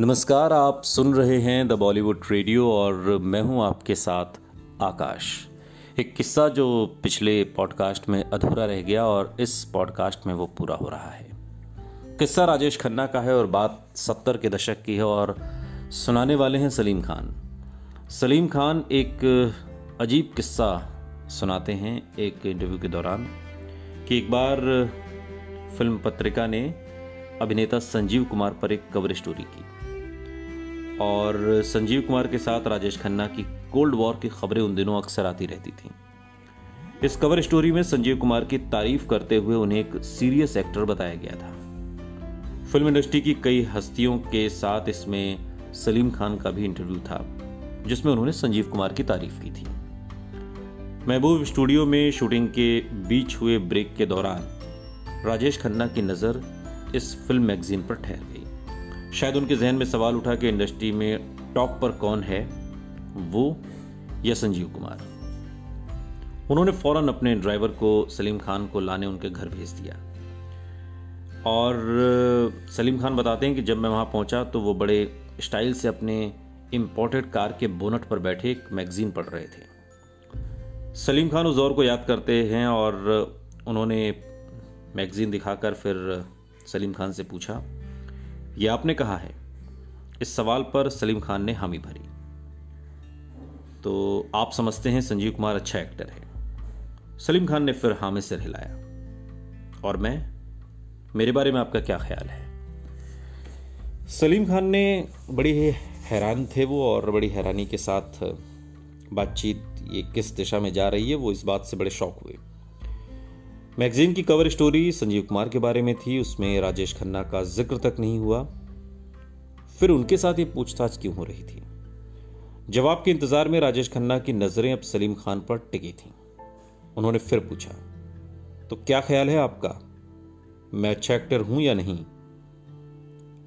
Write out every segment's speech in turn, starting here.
नमस्कार, आप सुन रहे हैं द बॉलीवुड रेडियो और मैं हूँ आपके साथ आकाश। एक किस्सा जो पिछले पॉडकास्ट में अधूरा रह गया और इस पॉडकास्ट में वो पूरा हो रहा है। किस्सा राजेश खन्ना का है और बात सत्तर के दशक की है और सुनाने वाले हैं सलीम खान। सलीम खान एक अजीब किस्सा सुनाते हैं एक इंटरव्यू के दौरान कि एक बार फ़िल्म पत्रिका ने अभिनेता संजीव कुमार पर एक कवर स्टोरी की। और संजीव कुमार के साथ राजेश खन्ना की कोल्ड वॉर की खबरें उन दिनों अक्सर आती रहती थीं। इस कवर स्टोरी में संजीव कुमार की तारीफ़ करते हुए उन्हें एक सीरियस एक्टर बताया गया था। फ़िल्म इंडस्ट्री की कई हस्तियों के साथ इसमें सलीम खान का भी इंटरव्यू था, जिसमें उन्होंने संजीव कुमार की तारीफ़ की थी। महबूब स्टूडियो में शूटिंग के बीच हुए ब्रेक के दौरान राजेश खन्ना की नज़र इस फ़िल्म मैगजीन पर ठहर। शायद उनके जहन में सवाल उठा कि इंडस्ट्री में टॉप पर कौन है? वो या संजीव कुमार। उन्होंने फ़ौरन अपने ड्राइवर को, सलीम खान को लाने उनके घर भेज दिया। और, सलीम खान बताते हैं कि जब मैं वहाँ पहुँचा तो वो बड़े स्टाइल से अपने इम्पोर्टेड कार के बोनट पर बैठे एक मैगजीन पढ़ रहे थे। सलीम खान उस दौर को याद करते हैं और उन्होंने मैगजीन दिखाकर फिर सलीम खान से पूछा यह आपने कहा है। इस सवाल पर सलीम खान ने हामी भरी। तो आप समझते हैं संजीव कुमार अच्छा एक्टर है। सलीम खान ने फिर हामी सिर हिलाया। और मैं, मेरे बारे में आपका क्या ख्याल है? सलीम खान ने बड़ी हैरान थे वो और बड़ी हैरानी के साथ बातचीत ये किस दिशा में जा रही है, वो इस बात से बड़े शौक हुए। मैगजीन की कवर स्टोरी संजीव कुमार के बारे में थी, उसमें राजेश खन्ना का ज़िक्र तक नहीं हुआ। फिर उनके साथ ये पूछताछ क्यों हो रही थी? जवाब के इंतज़ार में राजेश खन्ना की नज़रें अब सलीम खान पर टिकी थीं। उन्होंने फिर पूछा तो क्या ख्याल है आपका? मैं अच्छा एक्टर हूँ या नहीं?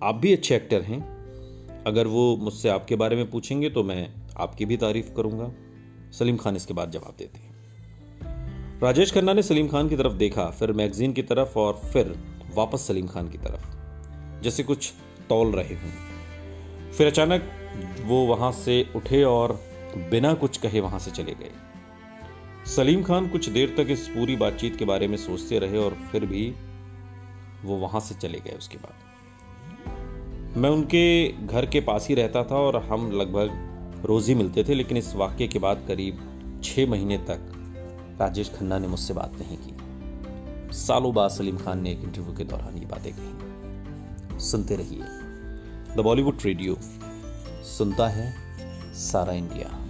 आप भी अच्छे एक्टर हैं। अगर वो मुझसे आपके बारे में पूछेंगे तो मैं आपकी भी तारीफ़ करूँगा। सलीम खान इसके बाद जवाब देते हैं। राजेश खन्ना ने सलीम खान की तरफ़ देखा, फिर मैगजीन की तरफ़ और फिर वापस सलीम खान की तरफ़, जैसे कुछ तौल रहे हों। फिर अचानक वो वहाँ से उठे और बिना कुछ कहे वहाँ से चले गए। सलीम खान कुछ देर तक इस पूरी बातचीत के बारे में सोचते रहे और फिर भी वो वहाँ से चले गए उसके बाद। मैं उनके घर के पास ही रहता था और हम लगभग रोज ही मिलते थे, लेकिन इस वाक्य के बाद करीब छह महीने तक राजेश खन्ना ने मुझसे बात नहीं की। सालों बाद सलीम खान ने एक इंटरव्यू के दौरान ये बातें कही। सुनते रहिए। द बॉलीवुड रेडियो सुनता है सारा इंडिया।